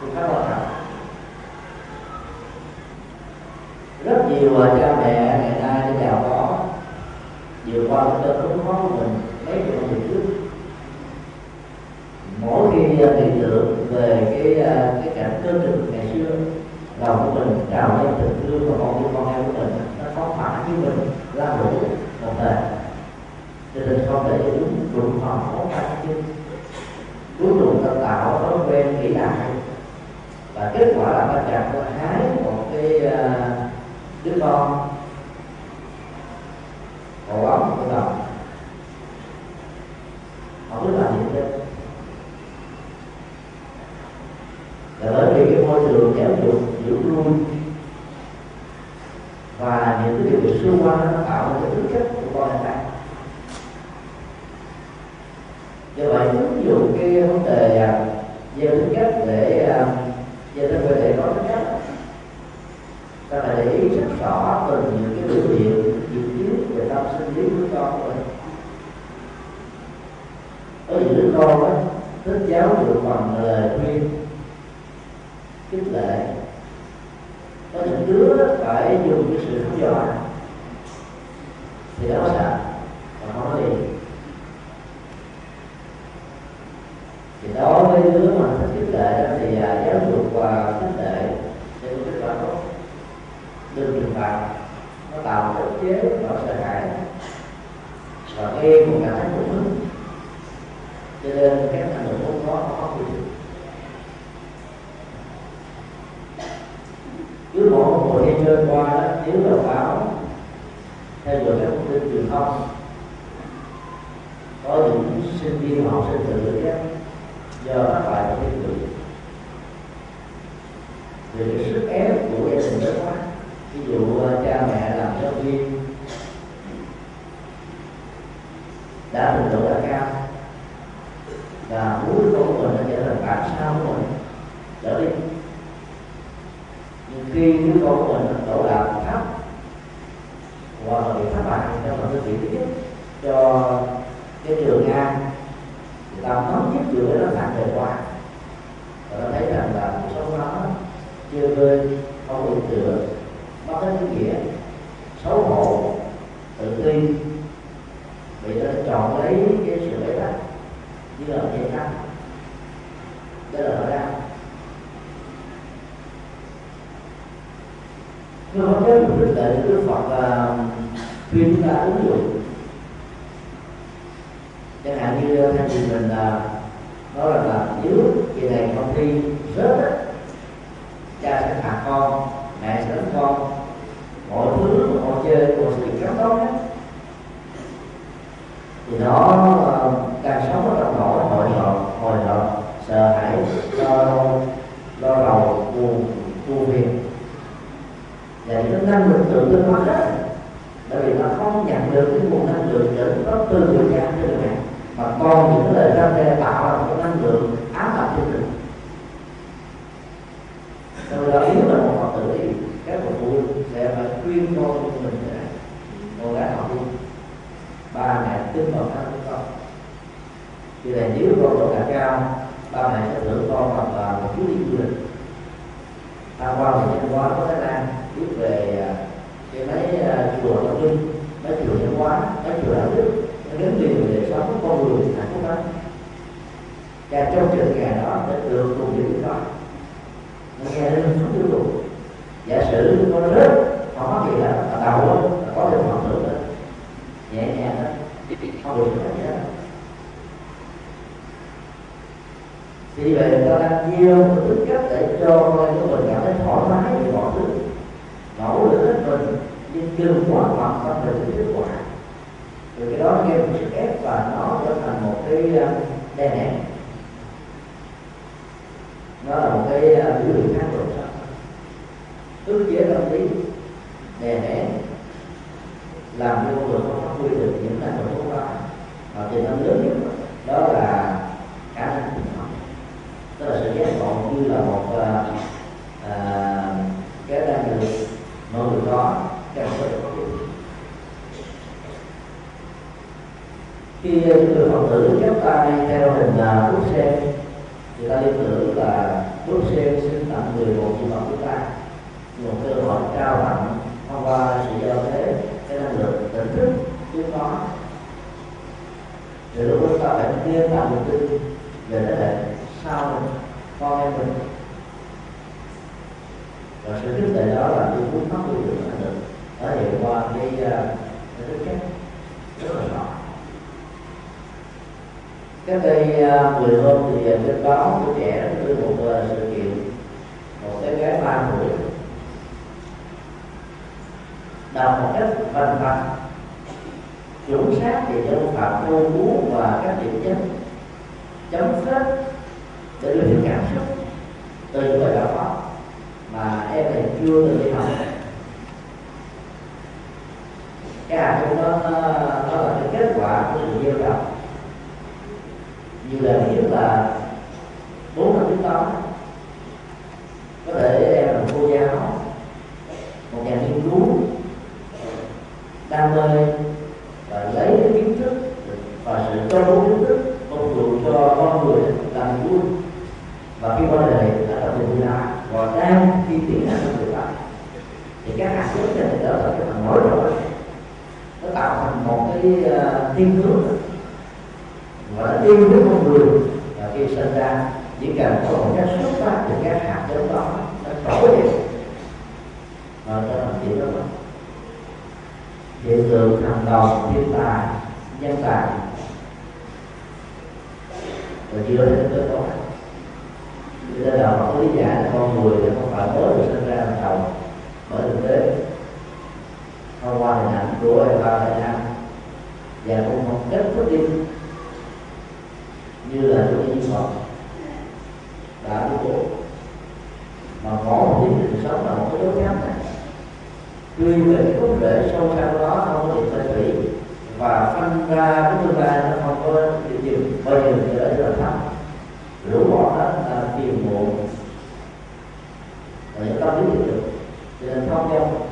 cũng khá quan trọng rất nhiều cha mẹ ngày nay đã giàu có vượt qua cái cơn khốn khó của mình mấy chục năm trước mỗi khi nghĩ tưởng về cái cái cảnh cơ trực ngày xưa lòng của mình trào lên tình thương và con yêu con em của mình nó có phải như mình la lũ một thời cho nên không để cho chúng đụng vào khó khăn chứ cuối cùng ta tạo thói quen nghĩ lại và kết quả là ta chàng có hái một cái à, đứa con. Nhưng không nhớ mục đức để đức phật uh, khuyên chúng ta ứng dụng chẳng hạn như à, theo chị mình là nói rằng là nếu về này không đi rớt á cha sẽ phạt con mẹ sẽ đánh con mọi thứ mà con chơi con sẽ bị cắt tóc hết. Thì à, nó càng sống ở trong nỗi hồi hộp hồi hộp sợ hãi lo lo đầu buồn buồn phiền về cái năng lực tự tin mất hết bởi vì nó không nhận được cái nguồn năng lượng để nó từ người cha cho người mẹ. Mà còn những lời răng đe tạo ra một cái năng lượng ám ảnh cho mình. Sau đó yếu là một phật tử thì các bậc phụ huynh sẽ phải khuyên con của mình thế này. Con gái học đi. Ba mẹ tin vào khả của con. Vì là nếu con độ đạt cao, ba mẹ sẽ thưởng con bằng là một chú đi du lịch. Tham quan một văn hóa của thái lan biết về à, cái mấy à, chùa tâm chịu mấy hóa mấy chịu đạo đức nó gắn liền về đời sống của con người hạnh phúc lắm. Và trong trường ngày đó để được cùng với đó, nó nghe lên không tiêu dục giả sử nó rớt không có gì hết là đầu đó là có được phần thưởng nữa nhẹ nhàng đó. Không được gì hết thì vậy người ta đang nhiều một tính cách để cho con mình cảm thấy thoải mái về mọi thứ. Nỗ lực hết mình nhưng chưa quá mặt trong được cái kết quả. Rồi cái đó gây một sức ép và nó trở thành một cái ờ, đè nén. Nó là một cái ờ, biểu hiện khác của sao ức chế tâm lý đè nén làm cho người không phát huy được những năng lực của ta và tiềm năng lớn nhất đó là khả năng tức là sự giác ngộ như là một uh, uh, điều đó càng có thể khi người phật tử chắp tay theo hình là bút sen người ta liên tưởng là bút sen xin tặng người một gì bằng chúng ta một cơ hội trao tặng thông qua sự giao thế cái năng lượng tỉnh thức trước đó thì lúc kia ta phải tạo niềm tin về thế hệ sau mình con em mình? Và sự thức tuệ đó là tôi muốn phát huy được năng được. Thể hiện qua cái ờ, cái tính chất rất là rõ cách đây ờ, mười hôm thì ờ, trên báo của trẻ đưa một sự kiện một cái gái ba tuổi. Đọc một cách văn văn chuẩn xác về nhân phạm vô cú và các điểm chấm chấm phết để đưa những cảm xúc từ những bài đạo pháp mà em này chưa từng đi học. Cái hạt trong đó nó, là cái kết quả của sự gieo trồng nhiều lần biết là bốn năm trước đó có thể em là cô giáo một nhà nghiên cứu đam mê và lấy cái kiến thức và sự cho bố kiến thức phục vụ cho con người làm vui và khi qua đời đã trở thành như là và đang khi tiến hành trong việc đó thì các hạt giống này trở thành cái phần nổi trội nó tạo thành một cái uh, thiên hướng. Và nó yêu nước con người và khi sinh ra chỉ cần có một cái xuất phát từ các hạt giống đó nó trỗi dậy và nó làm chuyện đó? Hiện tượng hàng đầu thiên tài nhân tài. Và chưa đến tới đó cho nên là Phật lý giải là con người là không phải mới được sinh ra làm đầu bởi thực tế thông qua hình ảnh của Eva Đại Nam và cũng một cách thức đi. Như là chủ nhân Phật đã đi bộ mà có một tiếng sự sống là một cái dấu chấm này. Tuy về cái cốt rễ sâu xa đó không có thể phệ thủy và phân ra cái tương lai nó không có điều gì bao giờ thì ở rất là thấp rũ bỏ đó là tiền muộn. Và những tâm lý hiện được. Cho nên không trong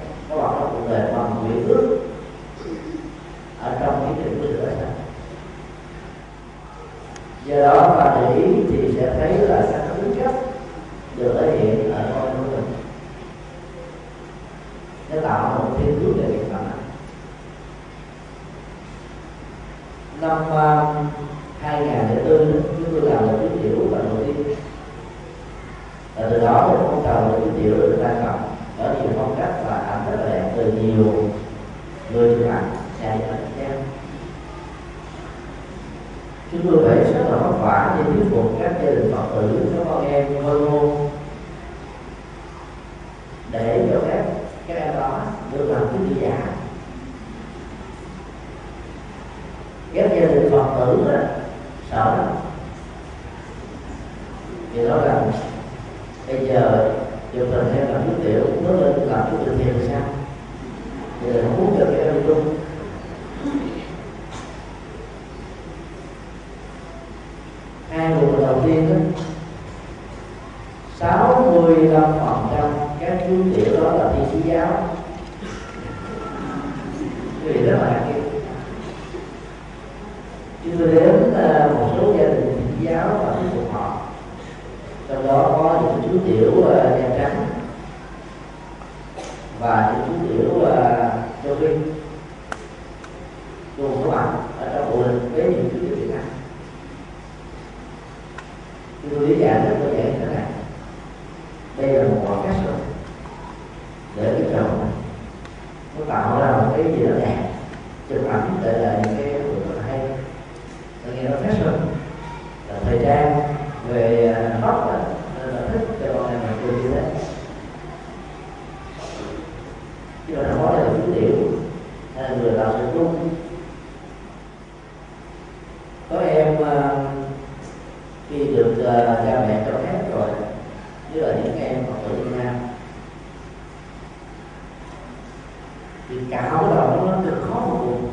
thì cả cái đầu nó cực khó vô cùng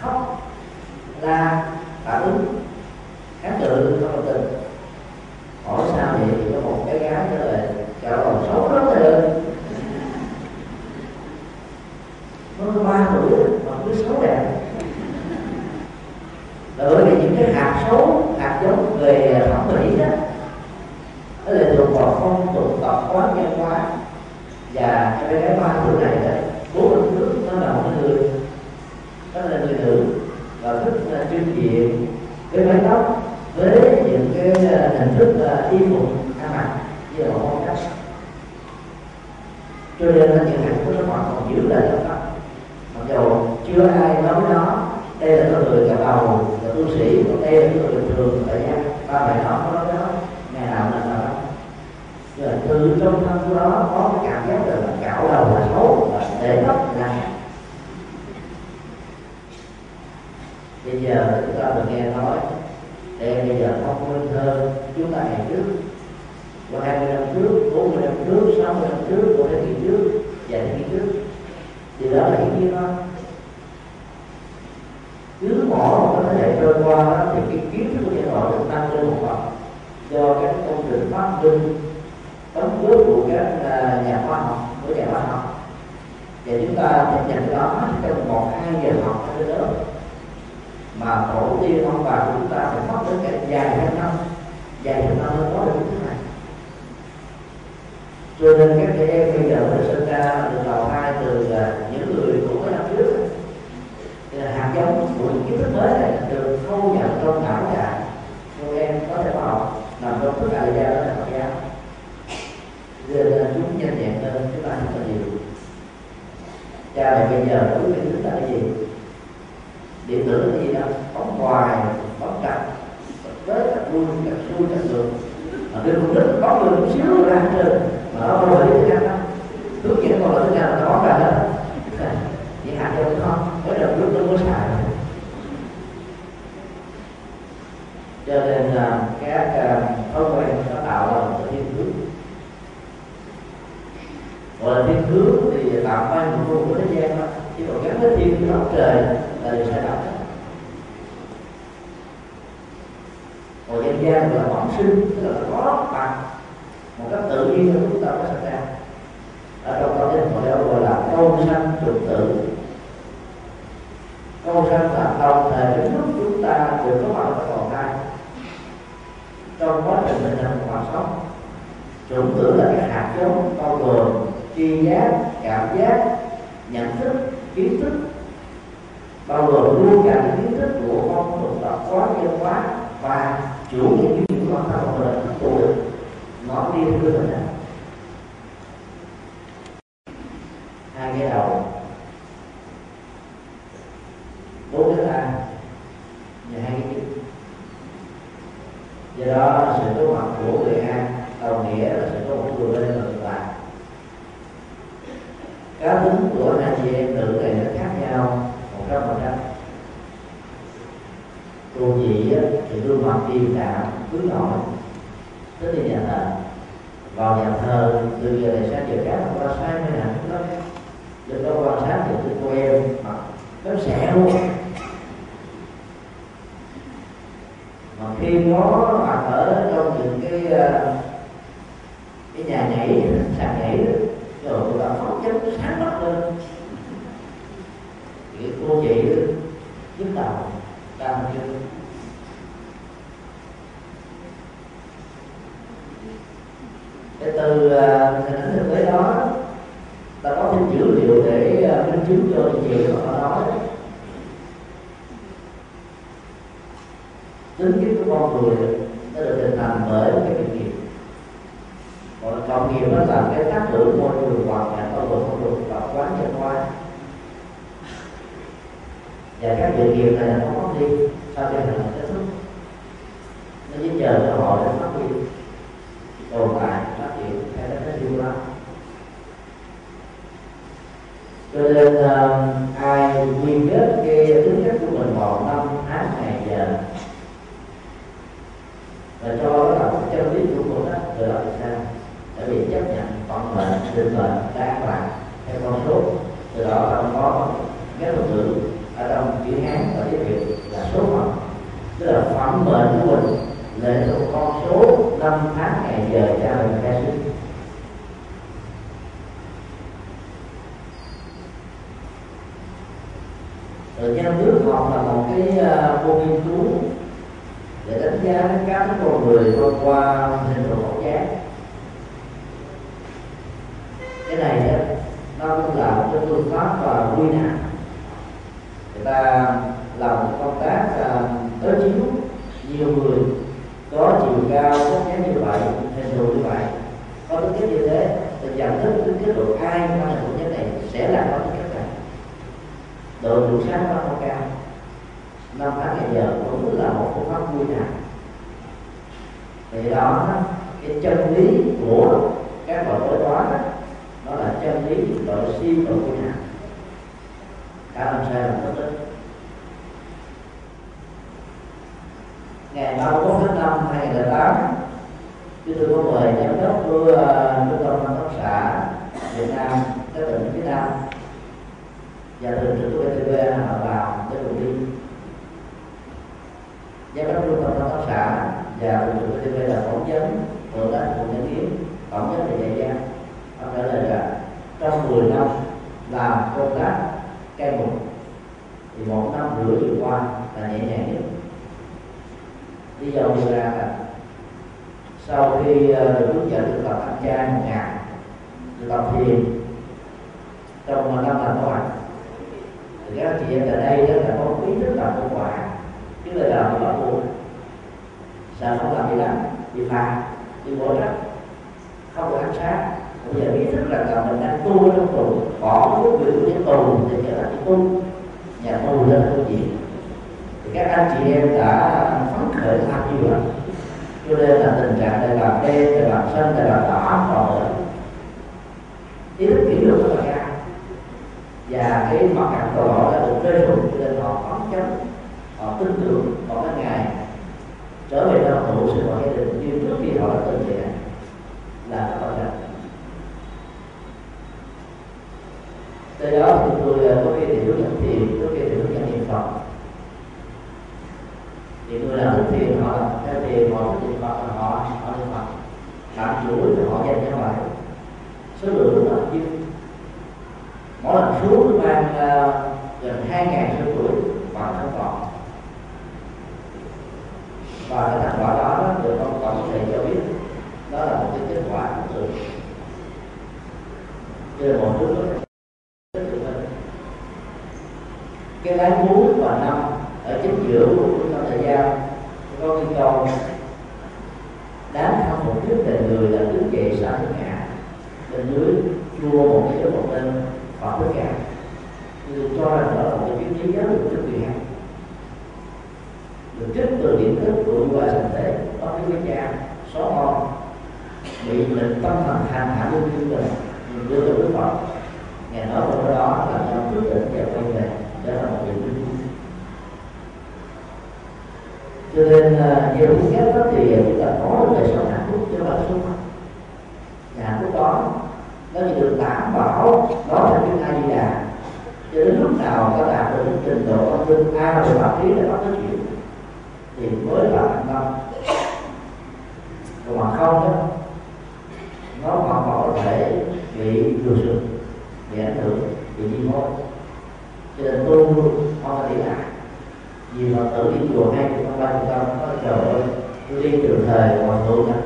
khóc la phản ứng kháng cự. được có người chiếu ra trên. còn nhiều nó làm cái tác hưởng môi trường hoàn cảnh ở vực không được tập quán trên qua và các dự nghiệp này nó mất đi. Sau đây là kết thúc. Nó dính chờ cơ hội sau khi được hướng dẫn được tập ăn chay một ngày được tập thiền trong năm thành có mặt thì các chị em tại đây đó là có ý thức làm có quả chứ là làm bị bảo buộc sao không làm gì lắm bị phạt bị bỏ trách không được ăn sáng bây giờ ý thức rằng là mình đang tu trong tù, bỏ cái việc của những tù thì trở thành tu nhà tu lên tu gì thì các anh chị em đã phấn khởi tham như vậy cho nên là tình trạng này làm đen, này làm xanh, này làm đỏ rồi ý thức kỹ lưỡng rất là cao và cái mặt cảm của họ đã được rơi rụng cho nên họ phấn chấn họ tin tưởng vào cái ngày trở về trong tụ sự hội gia đình. Như trước khi họ đã từng vậy là có bạn từ đó thì tôi ờ, có cái thì nhận dẫn thiền, có cái thì nhận niệm phật thì người là thức thiền họ theo tiền họ thức tiền phật họ họ được phật làm chuỗi thì họ dành cho vậy số lượng rất là nhiều. Mỗi lần xuống mang uh, ờ, gần hai ngàn số tuổi bằng không còn và cái thành quả đó được ông tổng thể cho biết đó là một cái kết quả của sự cho nên một thứ cái lái bốn và năm ở chính giữa của trung tâm thời gian có cái câu đáng khâm một nhất đời người là đứng dậy sau tất cả bên dưới chua một cái một tên và tất cả tôi cho rằng đó là một cái kiến trí giáo dục rất kỳ hay. Được trích từ điểm thức của và thành tế, có cái quý cha xóa con, bị lệnh tâm thần hành hạ luôn như mình mình đưa cho đức phật. Ngày nói vào đó là cho quyết định và quay về, đó là một điểm cho nên à, nhiều thứ khác đó thì chúng ta có được đời sống hạnh phúc cho bản thân và hạnh phúc đó nó chỉ được đảm bảo đó là cái ai di đà cho đến lúc nào ta đạt được trình độ tâm linh a về pháp lý là bắt nói chuyện, thì mới là thành công. Còn mà không đó, nó còn có thể bị lừa sụp bị ảnh hưởng, bị di mối cho nên tu không phải đi lại vì phật tự đi chùa hai chục ba chục năm có trời ơi trường từ thời hòa thượng nè